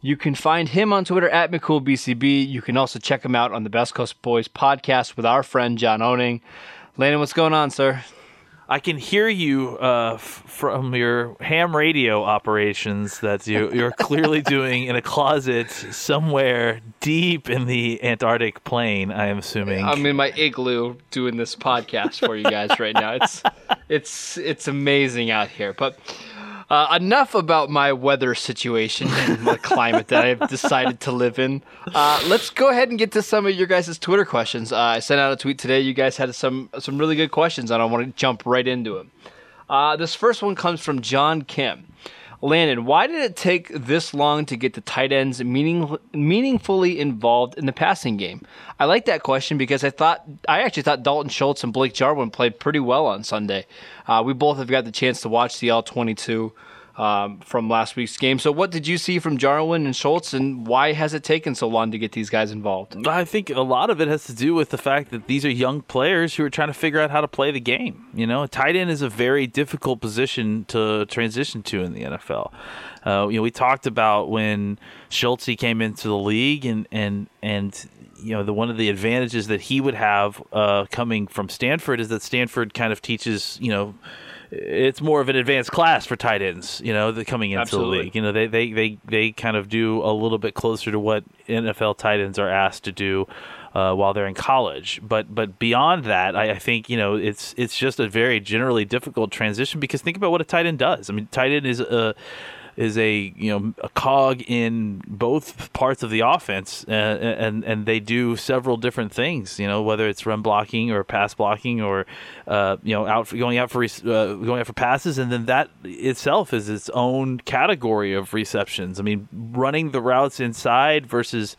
You can find him on Twitter at McCoolBCB. You can also check him out on the Best Coast Boys podcast with our friend John Owning. Landon, what's going on, sir? I can hear you uh, f- from your ham radio operations that you, you're clearly doing in a closet somewhere deep in the Antarctic plain. I am assuming. I'm in my igloo doing this podcast for you guys right now. It's it's it's amazing out here. But uh, enough about my weather situation and the climate that I've decided to live in. Uh, let's go ahead and get to some of your guys' Twitter questions. Uh, I sent out a tweet today. You guys had some some really good questions, and I want to jump right into them. Uh, this first one comes from John Kim. Landon, why did it take this long to get the tight ends meaning, meaningfully involved in the passing game? I like that question because I thought I actually thought Dalton Schultz and Blake Jarwin played pretty well on Sunday. Uh, we both have got the chance to watch the All 22 um, from last week's game. So, what did you see from Jarwin and Schultz, and why has it taken so long to get these guys involved? I think a lot of it has to do with the fact that these are young players who are trying to figure out how to play the game. You know, tight end is a very difficult position to transition to in the NFL. Uh, you know, we talked about when Schultz came into the league, and and and you know the one of the advantages that he would have uh, coming from Stanford is that Stanford kind of teaches you know it's more of an advanced class for tight ends, you know, the coming into Absolutely. the league. You know, they, they, they, they kind of do a little bit closer to what NFL tight ends are asked to do uh, while they're in college. But but beyond that, I, I think you know it's it's just a very generally difficult transition because think about what a tight end does. I mean, tight end is a is a you know a cog in both parts of the offense, uh, and and they do several different things. You know whether it's run blocking or pass blocking or uh, you know out for, going out for uh, going out for passes, and then that itself is its own category of receptions. I mean, running the routes inside versus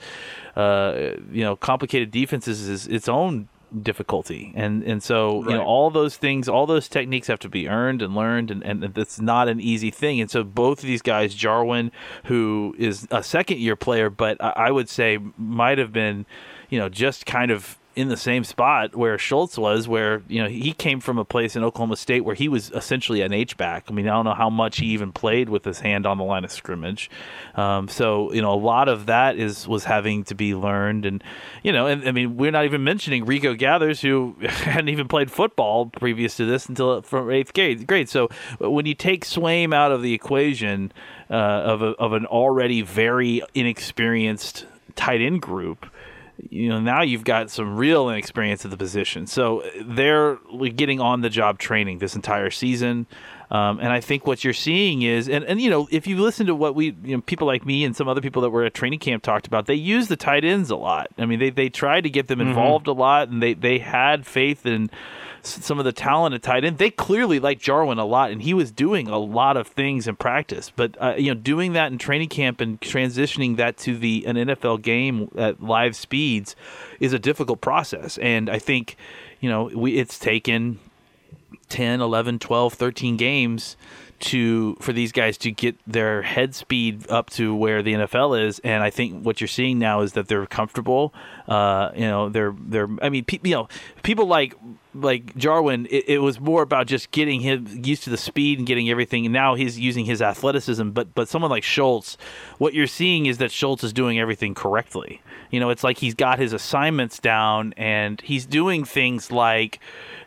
uh, you know complicated defenses is its own difficulty. And and so you know all those things all those techniques have to be earned and learned and, and that's not an easy thing. And so both of these guys jarwin who is a second year player but I, I would say might have been you know just kind of in the same spot where Schultz was, where you know he came from a place in Oklahoma State where he was essentially an H back. I mean, I don't know how much he even played with his hand on the line of scrimmage. Um, so you know, a lot of that is was having to be learned, and you know, and I mean, we're not even mentioning Rico Gathers, who hadn't even played football previous to this until from eighth grade. Great. So when you take Swaim out of the equation uh, of a, of an already very inexperienced tight end group you know now you've got some real experience at the position. So they're getting on the job training this entire season. Um, and I think what you're seeing is, and, and you know, if you listen to what we, you know, people like me and some other people that were at training camp talked about, they use the tight ends a lot. I mean, they, they tried to get them involved a lot, and they, they had faith in some of the talent at tight end. They clearly liked Jarwin a lot, and he was doing a lot of things in practice. But uh, you know, doing that in training camp and transitioning that to the an NFL game at live speeds is a difficult process. And I think, you know, we it's taken 10 11 12 13 games to for these guys to get their head speed up to where the NFL is and I think what you're seeing now is that they're comfortable uh, you know they're they're I mean pe- you know people like like Jarwin it, it was more about just getting him used to the speed and getting everything and now he's using his athleticism but but someone like Schultz what you're seeing is that Schultz is doing everything correctly you know it's like he's got his assignments down and he's doing things like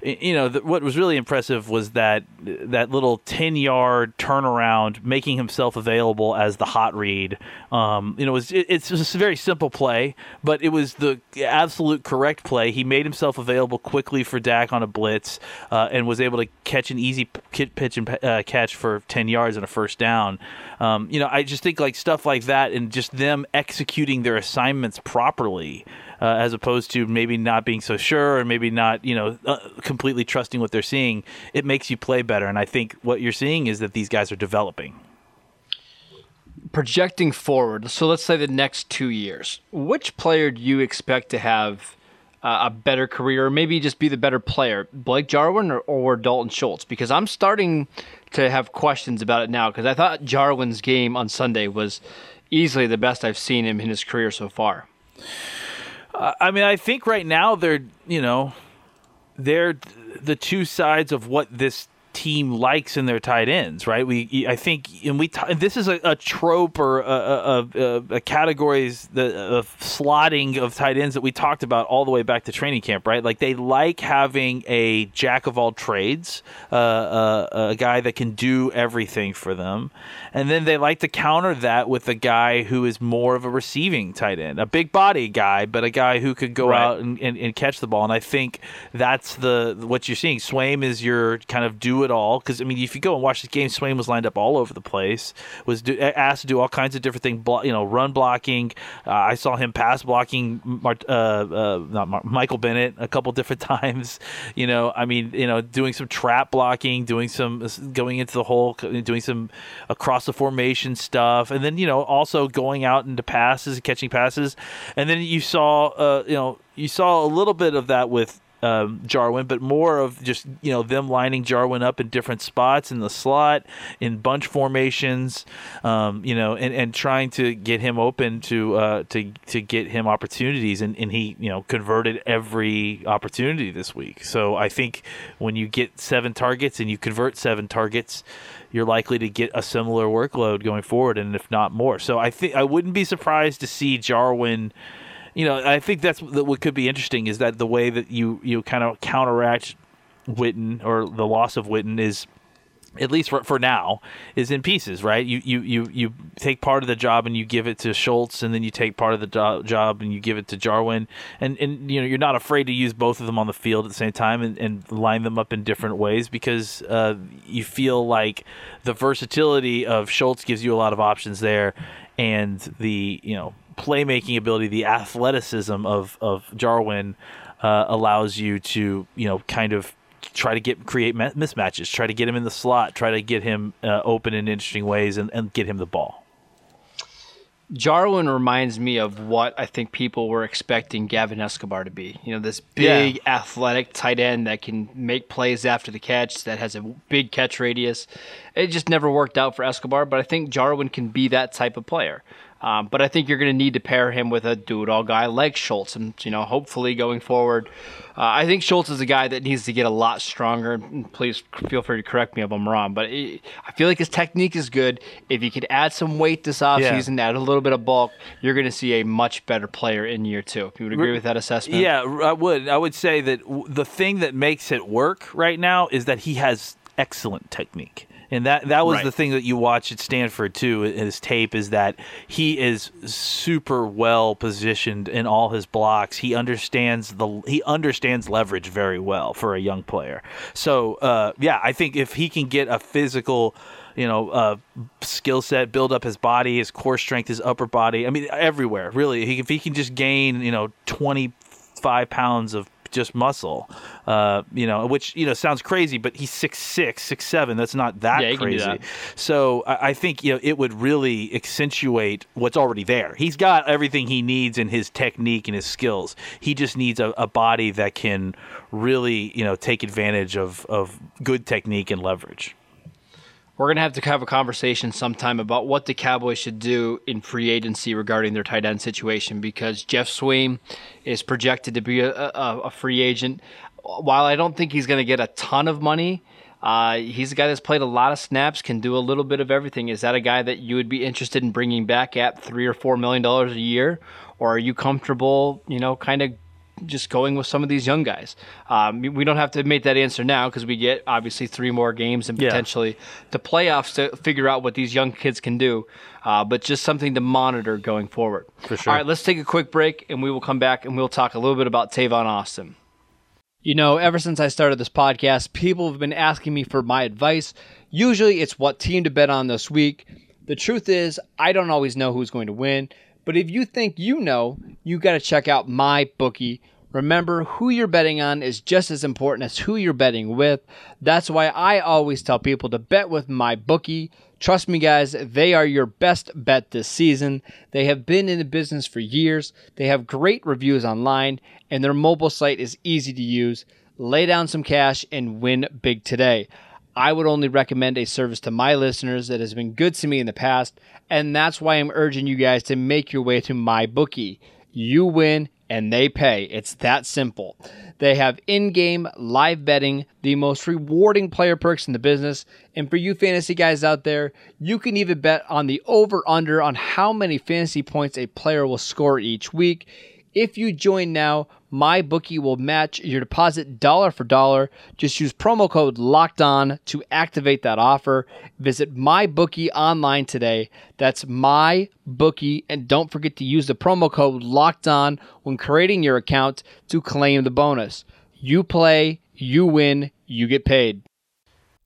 you know, the, what was really impressive was that that little ten yard turnaround, making himself available as the hot read. Um, you know, it was, it, it's just a very simple play, but it was the absolute correct play. He made himself available quickly for Dak on a blitz uh, and was able to catch an easy pitch and uh, catch for 10 yards and a first down. Um, you know, I just think like stuff like that and just them executing their assignments properly uh, as opposed to maybe not being so sure or maybe not you know uh, completely trusting what they're seeing it makes you play better and i think what you're seeing is that these guys are developing projecting forward so let's say the next two years which player do you expect to have uh, a better career or maybe just be the better player blake jarwin or, or dalton schultz? Because i'm starting to have questions about it now because i thought jarwin's game on sunday was easily the best i've seen him in his career so far. I mean, I think right now they're you know they're the two sides of what this team likes in their tight ends, right? We, I think, and we, t- this is a, a, trope or a, a, a, a categories the of slotting of tight ends that we talked about all the way back to training camp, right? Like they like having a jack of all trades, uh, uh, a guy that can do everything for them, and then they like to counter that with a guy who is more of a receiving tight end, a big body guy, but a guy who could go right. out and, and, and catch the ball. And I think that's the what you're seeing. Swaim is your kind of do it all because I mean, if you go and watch this game, Swaim was lined up all over the place, was do, asked to do all kinds of different things, you know, run blocking. Uh, I saw him pass blocking, uh, uh, not Mar- Michael Bennett a couple different times. You know, I mean, you know, doing some trap blocking, doing some going into the hole, doing some across the formation stuff, and then you know also going out into passes, and catching passes, and then you saw, uh, you know, you saw a little bit of that with um, Jarwin, but more of just you know them lining Jarwin up in different spots in the slot, in bunch formations, um, you know, and, and trying to get him open to uh, to to get him opportunities, and, and he you know converted every opportunity this week. So I think when you get seven targets and you convert seven targets, you're likely to get a similar workload going forward, and if not more. So I think I wouldn't be surprised to see Jarwin you know, I think that's what could be interesting is that the way that you you kind of counteract Witten or the loss of Witten is at least for, for now, is in pieces, right? You, you you you take part of the job and you give it to Schultz, and then you take part of the do- job and you give it to Jarwin, and and you know you're not afraid to use both of them on the field at the same time and, and line them up in different ways because uh, you feel like the versatility of Schultz gives you a lot of options there, and the you know playmaking ability, the athleticism of of Jarwin uh, allows you to you know kind of try to get create mismatches, try to get him in the slot, try to get him uh, open in interesting ways, and, and get him the ball. Jarwin reminds me of what I think people were expecting Gavin Escobar to be. You know, this big yeah. athletic tight end that can make plays after the catch, that has a big catch radius. It just never worked out for Escobar, but I think Jarwin can be that type of player. Um, but I think you're going to need to pair him with a do-it-all guy like Schultz, and you know, hopefully going forward, uh, I think Schultz is a guy that needs to get a lot stronger. Please feel free to correct me if I'm wrong, but it, I feel like his technique is good. If you could add some weight this offseason, yeah. add a little bit of bulk, you're going to see a much better player in year two. If you would agree with that assessment, yeah, I would. I would say that the thing that makes it work right now is that he has excellent technique and that that was right. the thing that you watch at Stanford too. His tape is that he is super well positioned in all his blocks. He understands the he understands leverage very well for a young player. So uh, yeah, I think if he can get a physical you know, uh, skill set, build up his body, his core strength, his upper body. I mean, everywhere, really. He, if he can just gain, you know, 25 pounds of just muscle. Uh, you know, which you know sounds crazy, but he's six six, six seven. That's not that yeah, crazy. That. So I, I, think you know it would really accentuate what's already there. He's got everything he needs in his technique and his skills. He just needs a, a body that can really you know take advantage of of good technique and leverage we're going to have to have a conversation sometime about what the Cowboys should do in free agency regarding their tight end situation because Geoff Swaim is projected to be a, a, a free agent. While I don't think he's going to get a ton of money, uh, he's a guy that's played a lot of snaps, can do a little bit of everything. Is that a guy that you would be interested in bringing back at three or four million dollars a year, or are you comfortable, you know, kind of just going with some of these young guys. Um, we don't have to make that answer now because we get obviously three more games and Yeah. potentially the playoffs to figure out what these young kids can do. Uh, but just something to monitor going forward. For sure. All right, let's take a quick break and we will come back and we'll talk a little bit about Tavon Austin. You know, ever since I started this podcast, people have been asking me for my advice. Usually it's what team to bet on this week. The truth is, I don't always know who's going to win, but if you think you know, you got to check out my bookie. Remember, who you're betting on is just as important as who you're betting with. That's why I always tell people to bet with my bookie. Trust me, guys, they are your best bet this season. They have been in the business for years, they have great reviews online, and their mobile site is easy to use. Lay down some cash and win big today. I would only recommend a service to my listeners that has been good to me in the past, and that's why I'm urging you guys to make your way to my bookie. You win and they pay. It's that simple. They have in game live betting, the most rewarding player perks in the business. And for you fantasy guys out there, you can even bet on the over under on how many fantasy points a player will score each week. If you join now, my bookie will match your deposit dollar for dollar. Just use promo code locked on to activate that offer. Visit my bookie online today. That's my bookie and don't forget to use the promo code locked on when creating your account to claim the bonus. You play, you win, you get paid.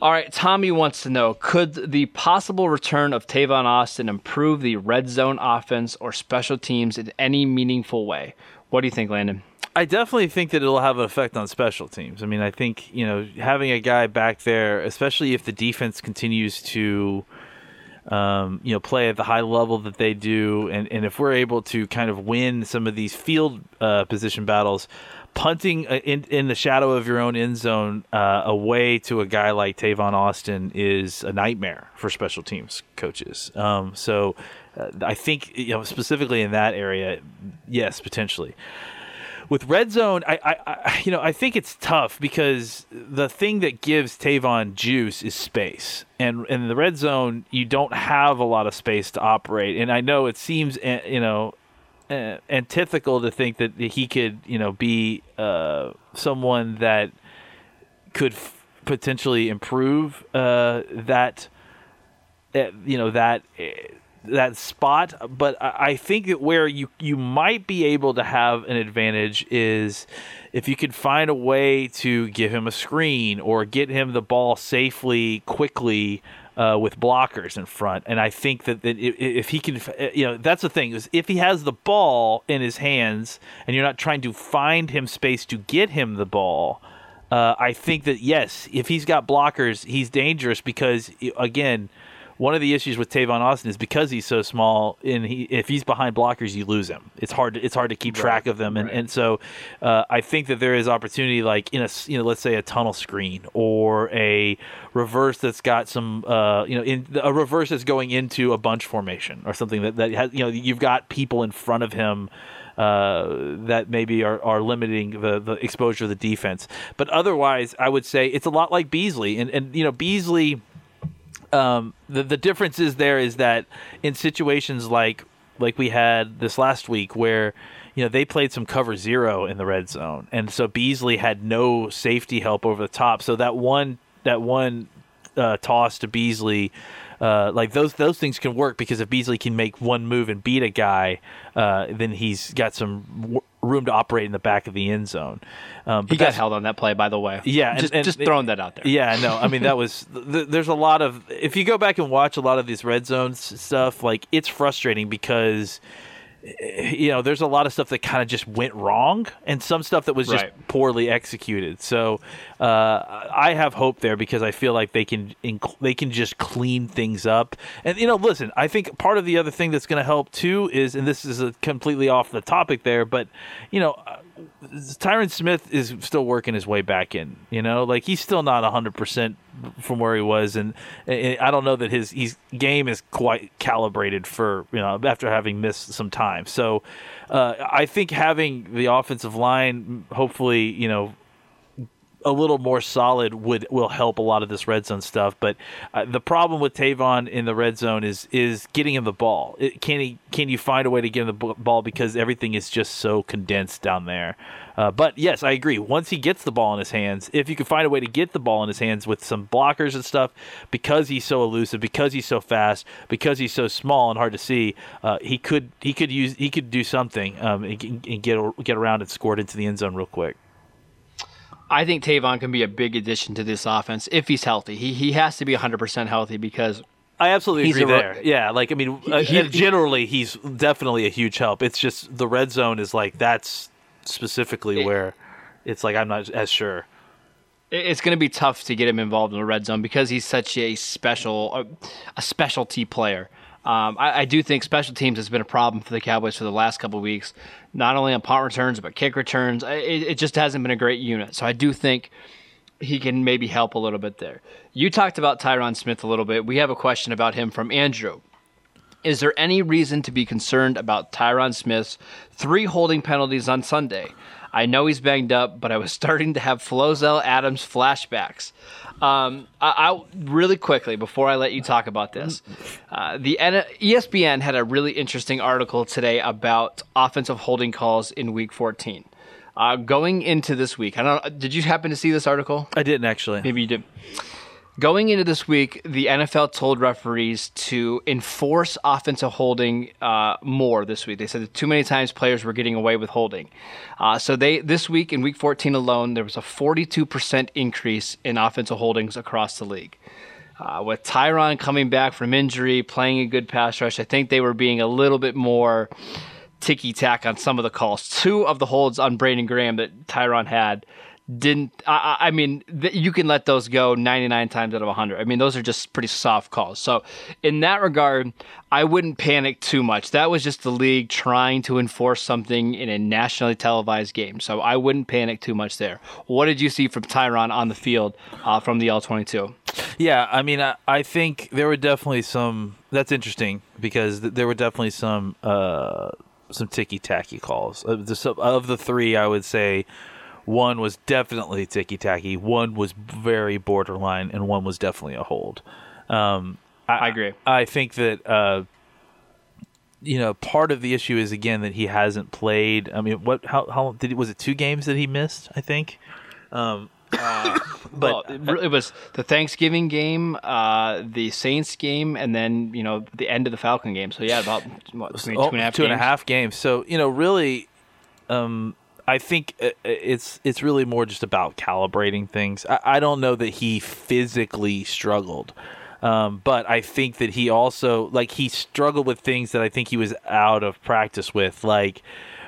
All right, Tommy wants to know could the possible return of Tavon Austin improve the red zone offense or special teams in any meaningful way? What do you think, Landon? I definitely think that it'll have an effect on special teams. I mean, I think you know having a guy back there, especially if the defense continues to, um, you know, play at the high level that they do, and and if we're able to kind of win some of these field uh, position battles, punting uh, in in the shadow of your own end zone uh, away to a guy like Tavon Austin is a nightmare for special teams coaches. Um, so. Uh, I think you know specifically in that area, yes, potentially with red zone, I, I, I, you know, I think it's tough because the thing that gives Tavon juice is space, and in the red zone, you don't have a lot of space to operate. And I know it seems, uh, you know, uh, antithetical to think that he could, you know, be uh, someone that could f- potentially improve uh, that, uh, you know, that. Uh, that spot, but I I think that where you you might be able to have an advantage is if you could find a way to give him a screen or get him the ball safely, quickly. Uh, with blockers in front, and I think that, that if, he can, you know, that's the thing is if he has the ball in his hands, and you're not trying to find him space to get him the ball, uh, I think that yes, if he's got blockers, he's dangerous because again, one of the issues with Tavon Austin is because he's so small, and he if he's behind blockers, you lose him. It's hard. To, it's hard to keep track of them, and and so uh, I think that there is opportunity, like in a you know, let's say a tunnel screen or a reverse that's got some uh, you know, in a reverse that's going into a bunch formation or something that that has you know you've got people in front of him. Uh, that maybe are, are limiting the, the exposure of the defense, but otherwise, I would say it's a lot like Beasley, and and you know Beasley, um, the the difference is there is that in situations like like we had this last week where you know they played some cover zero in the red zone, and so Beasley had no safety help over the top. So that one that one uh, toss to Beasley. Uh, like those those things can work because if Beasley can make one move and beat a guy, uh, then he's got some room to operate in the back of the end zone. Um, but He got held on that play, by the way. Yeah, and- just and- just throwing that out there. yeah, no, I mean that was th- there's a lot of if you go back and watch a lot of these red zones stuff, like it's frustrating because you know, there's a lot of stuff that kind of just went wrong, and some stuff that was just Right. poorly executed. So uh, I have hope there because I feel like they can inc- they can just clean things up. And you know, listen, I think part of the other thing that's going to help too is, and this is a completely off the topic there, but you know. Tyron Smith is still working his way back in. You know, like he's still not hundred percent from where he was, and, and I don't know that his his game is quite calibrated for you know after having missed some time. So uh, I think having the offensive line, hopefully, you know, a little more solid would will help a lot of this red zone stuff. But uh, the problem with Tavon in the red zone is is getting him the ball. It, can he can you find a way to get him the ball because everything is just so condensed down there. Uh, but yes, I agree. Once he gets the ball in his hands, if you can find a way to get the ball in his hands with some blockers and stuff, because he's so elusive, because he's so fast, because he's so small and hard to see, uh, he could he could use he could do something um, and, and get get around and score it into the end zone real quick. I think Tavon can be a big addition to this offense if he's healthy. He he has to be 100% healthy because I absolutely He's agree a there. Yeah, like I mean, uh, he- generally he's definitely a huge help. It's just the red zone is like that's specifically It- where it's like I'm not as sure. it's going to be tough to get him involved in the red zone because he's such a special a, a specialty player. Um, I, I do think special teams has been a problem for the Cowboys for the last couple weeks, not only on punt returns but kick returns. It, it just hasn't been a great unit. So I do think he can maybe help a little bit there. You talked about Tyron Smith a little bit. We have a question about him from Andrew. Is there any reason to be concerned about Tyron Smith's three holding penalties on Sunday? I know he's banged up, but I was starting to have Flozell Adams flashbacks. Um, I, I really quickly before I let you talk about this, uh, the N- ESPN had a really interesting article today about offensive holding calls in Week 14. Uh, going into this week, I don't. Did you happen to see this article? I didn't actually. Maybe you did. Going into this week, the NFL told referees to enforce offensive holding uh, more this week. They said that too many times players were getting away with holding. Uh, so they this week in Week 14 alone, there was a 42% increase in offensive holdings across the league. Uh, with Tyron coming back from injury, playing a good pass rush, I think they were being a little bit more ticky tack on some of the calls. Two of the holds on Brandon Graham that Tyron had didn't. I, I mean, th- you can let those go 99 times out of 100. I mean, those are just pretty soft calls. So, in that regard, I wouldn't panic too much. That was just the league trying to enforce something in a nationally televised game. So, I wouldn't panic too much there. What did you see from Tyron on the field uh, from the All 22? Yeah, I mean, I, I think there were definitely some. That's interesting because th- there were definitely some uh, some ticky tacky calls. Of the, of the three, I would say one was definitely ticky tacky, one was very borderline, and one was definitely a hold. Um, I agree. I think that uh, you know part of the issue is again that he hasn't played. I mean, what? How? How did? He, was it two games that he missed? I think. Um, but well, it, it was the Thanksgiving game, uh, the Saints game, and then you know the end of the Falcon game. So yeah, about what, Oh, two and a half two and a games. half games. So you know, really, um, I think uh, it's it's really more just about calibrating things. I, I don't know that he physically struggled, um, but I think that he also like he struggled with things that I think he was out of practice with, like.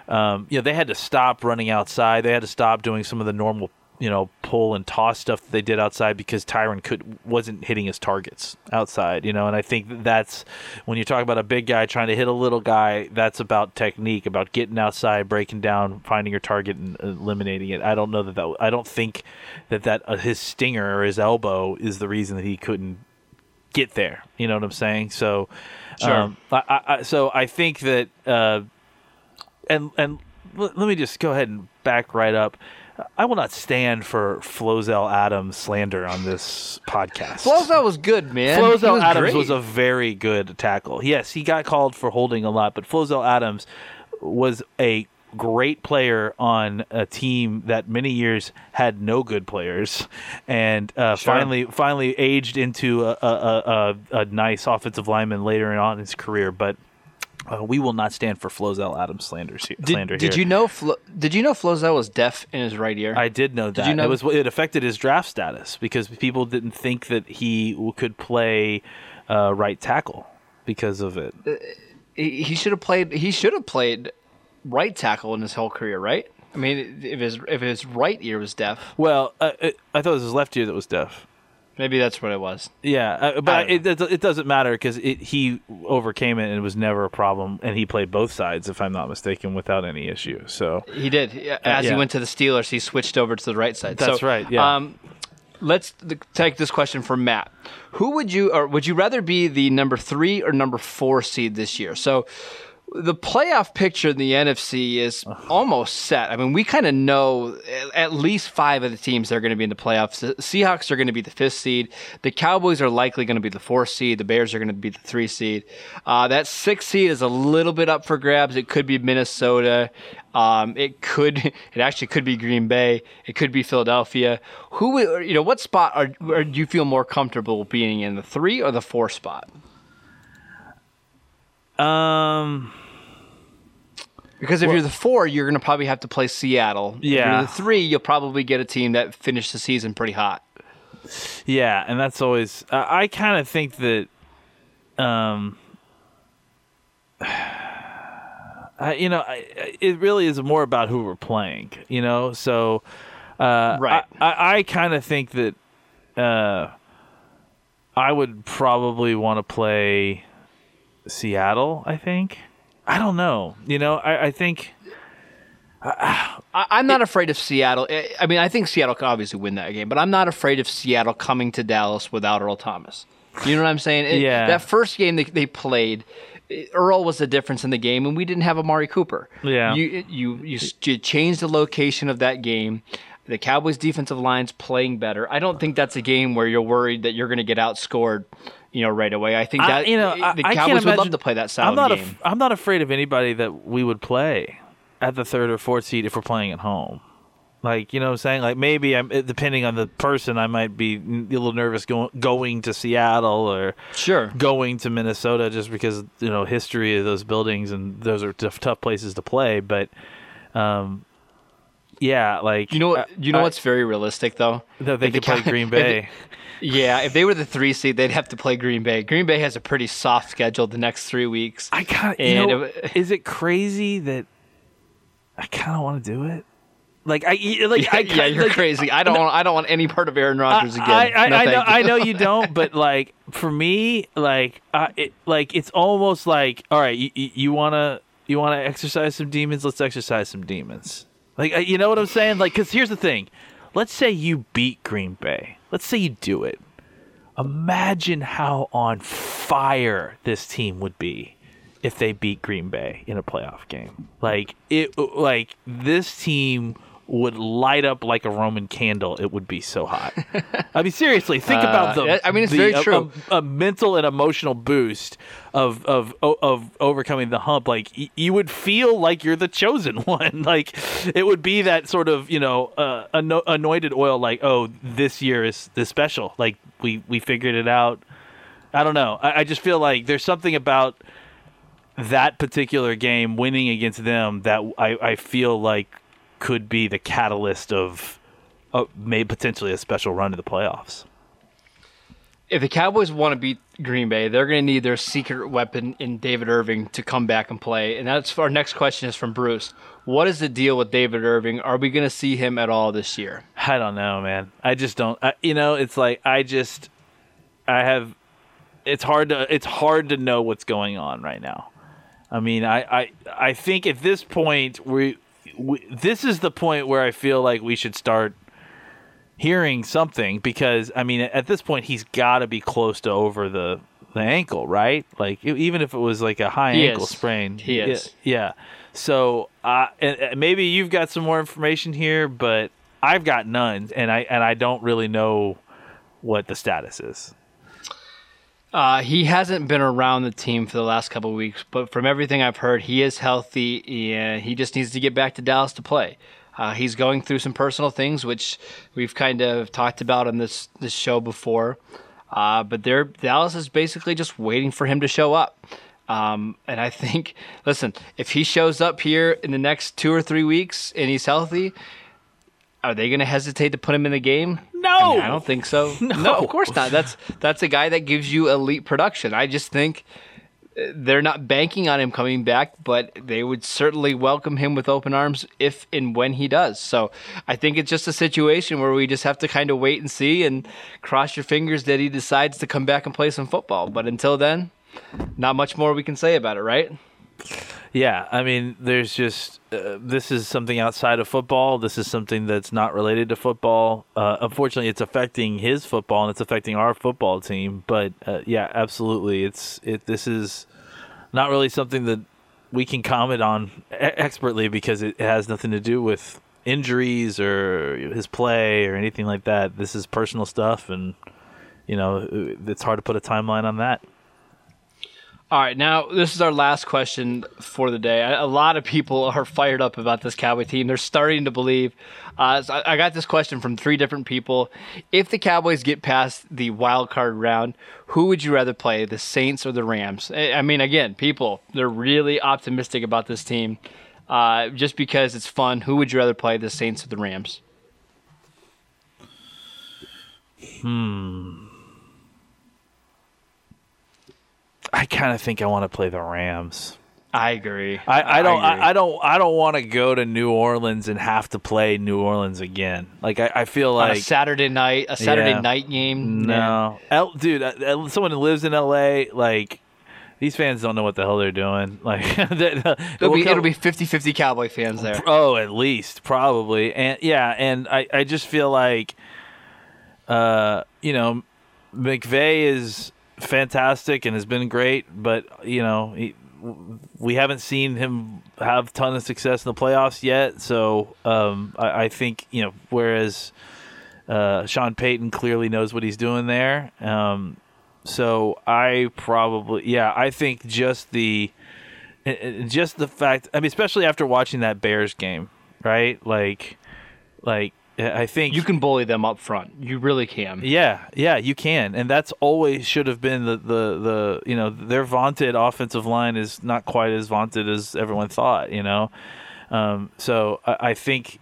Um, you know, they had to stop running outside. They had to stop doing some of the normal, you know, pull and toss stuff that they did outside because Tyron could wasn't hitting his targets outside. You know, and I think that's when you talk about a big guy trying to hit a little guy. That's about technique, about getting outside, breaking down, finding your target, and eliminating it. I don't know that that. I don't think that that uh, his stinger or his elbow is the reason that he couldn't get there. You know what I'm saying? So, Sure. um, I, I, so I think that, uh, and and let me just go ahead and back right up. I will not stand for Flozell Adams slander on this podcast. Flozell was good, man. Flozell was Adams great. was a very good tackle. Yes, he got called for holding a lot, but Flozell Adams was a great player on a team that many years had no good players, and uh, Sure. finally finally aged into a, a, a, a, a nice offensive lineman later on in his career. But uh, we will not stand for Flozell Adams slanders he- slander Did, did here. you know? Flo- did you know Flozell was deaf in his right ear? I did know that. you know- it was it affected his draft status because people didn't think that he could play uh, right tackle because of it. he, he should have played. He should have played right tackle in his whole career, right? I mean, if his if his right ear was deaf, Well, uh, I thought it was his left ear that was deaf. Maybe that's what it was. Yeah, uh, but it, it it doesn't matter because he overcame it and it was never a problem, and he played both sides, if I'm not mistaken, without any issue. So He did. As yeah. he went to the Steelers, he switched over to the right side. That's So, right, yeah. Um, let's take this question from Matt. Who would you, or would you rather be the number three or number four seed this year? So. The playoff picture in the NFC is almost set. I mean, we kind of know at- least five of the teams that are going to be in the playoffs. The Seahawks are going to be the fifth seed. The Cowboys are likely going to be the fourth seed. The Bears are going to be the three seed. Uh, that sixth seed is a little bit up for grabs. It could be Minnesota. Um, it could. It actually could be Green Bay. It could be Philadelphia. Who you know? What spot are, are do you feel more comfortable being in? The three or the four spot? um, Because if you're the four, you're going to probably have to play Seattle. If Yeah. you're the three, you'll probably get a team that finished the season pretty hot. yeah, and that's always. Uh, I kind of think that, um, I, you know, I- it really is more about who we're playing. You know, so uh, Right. I, I, I kind of think that uh, I would probably want to play Seattle. I think. I don't know. You know, I, I think. I, I'm not afraid of Seattle. I- mean, I think Seattle could obviously win that game, but I'm not afraid of Seattle coming to Dallas without Earl Thomas. You know what I'm saying? It- Yeah. That first game they, they played, Earl was the difference in the game, and we didn't have Amari Cooper. Yeah. You you you, you changed the location of that game. The Cowboys' defensive line's playing better. I don't think that's a game where you're worried that you're going to get outscored, you know, right away. I think I- that you know, I- the I can't Cowboys would love imagine- to play that style I'm not of af- I'm not afraid of anybody that we would play at the third or fourth seed if we're playing at home. Like you know, what I'm saying like maybe I'm depending on the person, I might be a little nervous going going to Seattle or Sure. going to Minnesota just because you know history of those buildings and those are tough, tough places to play. But um, yeah, like You know I- what? You know I- what's very realistic though. that they If the could play Cow- Green Bay. Yeah, if they were the three seed, they'd have to play Green Bay. Green Bay has a pretty soft schedule the next three weeks. I kind of, you know, it- is it crazy that I kind of want to do it? Like I, like I, yeah, you're like, crazy. I don't want. I don't want any part of Aaron Rodgers again. I, I, No, I know, you. I know you don't, but like for me, like, uh, it, like it's almost like, all right, you, you, you wanna, you wanna exercise some demons? Let's exercise some demons. Like, uh, you know what I'm saying? Like, because here's the thing. Let's say you beat Green Bay. Let's say you do it. Imagine how on fire this team would be if they beat Green Bay in a playoff game. Like it like this team would light up like a Roman candle. It would be so hot. I mean, seriously, think about Uh, the. I mean, it's the- very a- true. A, a mental and emotional boost of of of overcoming the hump. Like y- you would feel like you're the chosen one. Like it would be that sort of you know uh, ano- anointed oil. Like oh, this year is this special. Like we we figured it out. I don't know. I, I just feel like there's something about that particular game winning against them that I, I feel like could be the catalyst of uh, maybe potentially a special run to the playoffs. If the Cowboys want to beat Green Bay, they're going to need their secret weapon in David Irving to come back and play. And that's our next question is from Bruce. What is the deal with David Irving? Are we going to see him at all this year? I don't know, man. I just don't. I, you know, it's like I just I have. It's hard to it's hard to know what's going on right now. I mean, I I, I think at this point we, we this is the point where I feel like we should start hearing something because I mean at this point he's got to be close to over the the ankle, right? Like even if it was like a high He ankle is. sprain, He yeah, is. Yeah. So uh, and maybe you've got some more information here, but I've got none, and I and I don't really know what the status is. Uh, he hasn't been around the team for the last couple weeks, but from everything I've heard, he is healthy and he just needs to get back to Dallas to play. Uh, he's going through some personal things, which we've kind of talked about on this this show before. Uh, but they're, Dallas is basically just waiting for him to show up. Um, and I think, listen, if he shows up here in the next two or three weeks and he's healthy, are they going to hesitate to put him in the game? No, I, mean, I don't think so. No. of course not. That's that's a guy that gives you elite production. I just think uh, they're not banking on him coming back, but they would certainly welcome him with open arms if and when he does. So I think it's just a situation where we just have to kind of wait and see and cross your fingers that he decides to come back and play some football. But until then, not much more we can say about it, right? Yeah, I mean, there's just uh, this is something outside of football. This is something that's not related to football. Uh, unfortunately, it's affecting his football and it's affecting our football team. But uh, yeah, absolutely, it's it. This is not really something that we can comment on expertly because it has nothing to do with injuries or his play or anything like that. This is personal stuff, and you know, it's hard to put a timeline on that. All right, now this is our last question for the day. A lot of people are fired up about this Cowboy team. They're starting to believe. Uh, so I got this question from three different people. If the Cowboys get past the wild card round, who would you rather play, the Saints or the Rams? I mean, again, people they're really optimistic about this team, uh, just because it's fun. Who would you rather play, the Saints or the Rams? Hmm. I kind of think I want to play the Rams. I agree. I, I don't. I, I, don't. I don't want to go to New Orleans and have to play New Orleans again. Like I, I feel like a Saturday night, a Saturday yeah, night game. No, L, dude. Uh, someone who lives in L.A. Like these fans don't know what the hell they're doing. Like it'll, be, it'll be 50-50 Cowboy fans there. Oh, at least probably, and yeah, and I, I just feel like, uh, you know, McVay is fantastic and has been great, but you know he, we haven't seen him have ton of success in the playoffs yet. So um, I, I, think you know whereas uh, Sean Payton clearly knows what he's doing there. Um, so I probably yeah I think just the just the fact I mean especially after watching that Bears game right like like I think you can bully them up front. You really can. Yeah, yeah, you can, and that's always should have been the the the you know their vaunted offensive line is not quite as vaunted as everyone thought. You know, um, so I, I think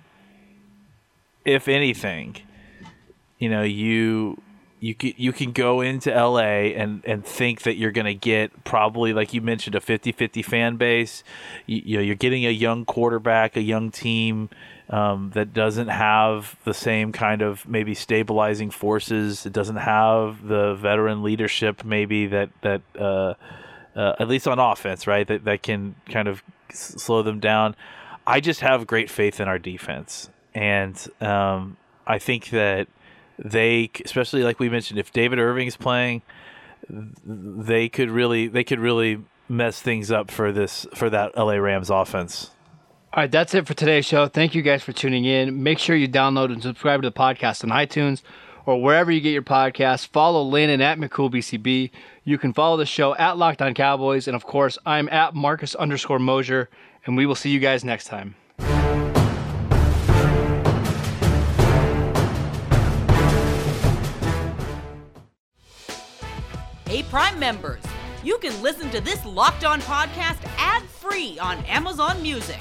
if anything, you know you you can, you can go into LA and, and think that you're going to get probably like you mentioned a 50-50 fan base. You, you know, you're getting a young quarterback, a young team um, that doesn't have the same kind of maybe stabilizing forces. It doesn't have the veteran leadership maybe that that uh, uh, at least on offense, right? That that can kind of slow them down. I just have great faith in our defense, and um, I think that they, especially like we mentioned, if David Irving is playing, they could really they could really mess things up for this for that LA Rams offense. All right, that's it for today's show. Thank you guys for tuning in. Make sure you download and subscribe to the podcast on iTunes or wherever you get your podcasts. Follow Landon at McCoolBCB. You can follow the show at Locked On Cowboys. And of course, I'm at Marcus underscore Mosher. And we will see you guys next time. Hey, Prime members, you can listen to this Locked On podcast ad free on Amazon Music.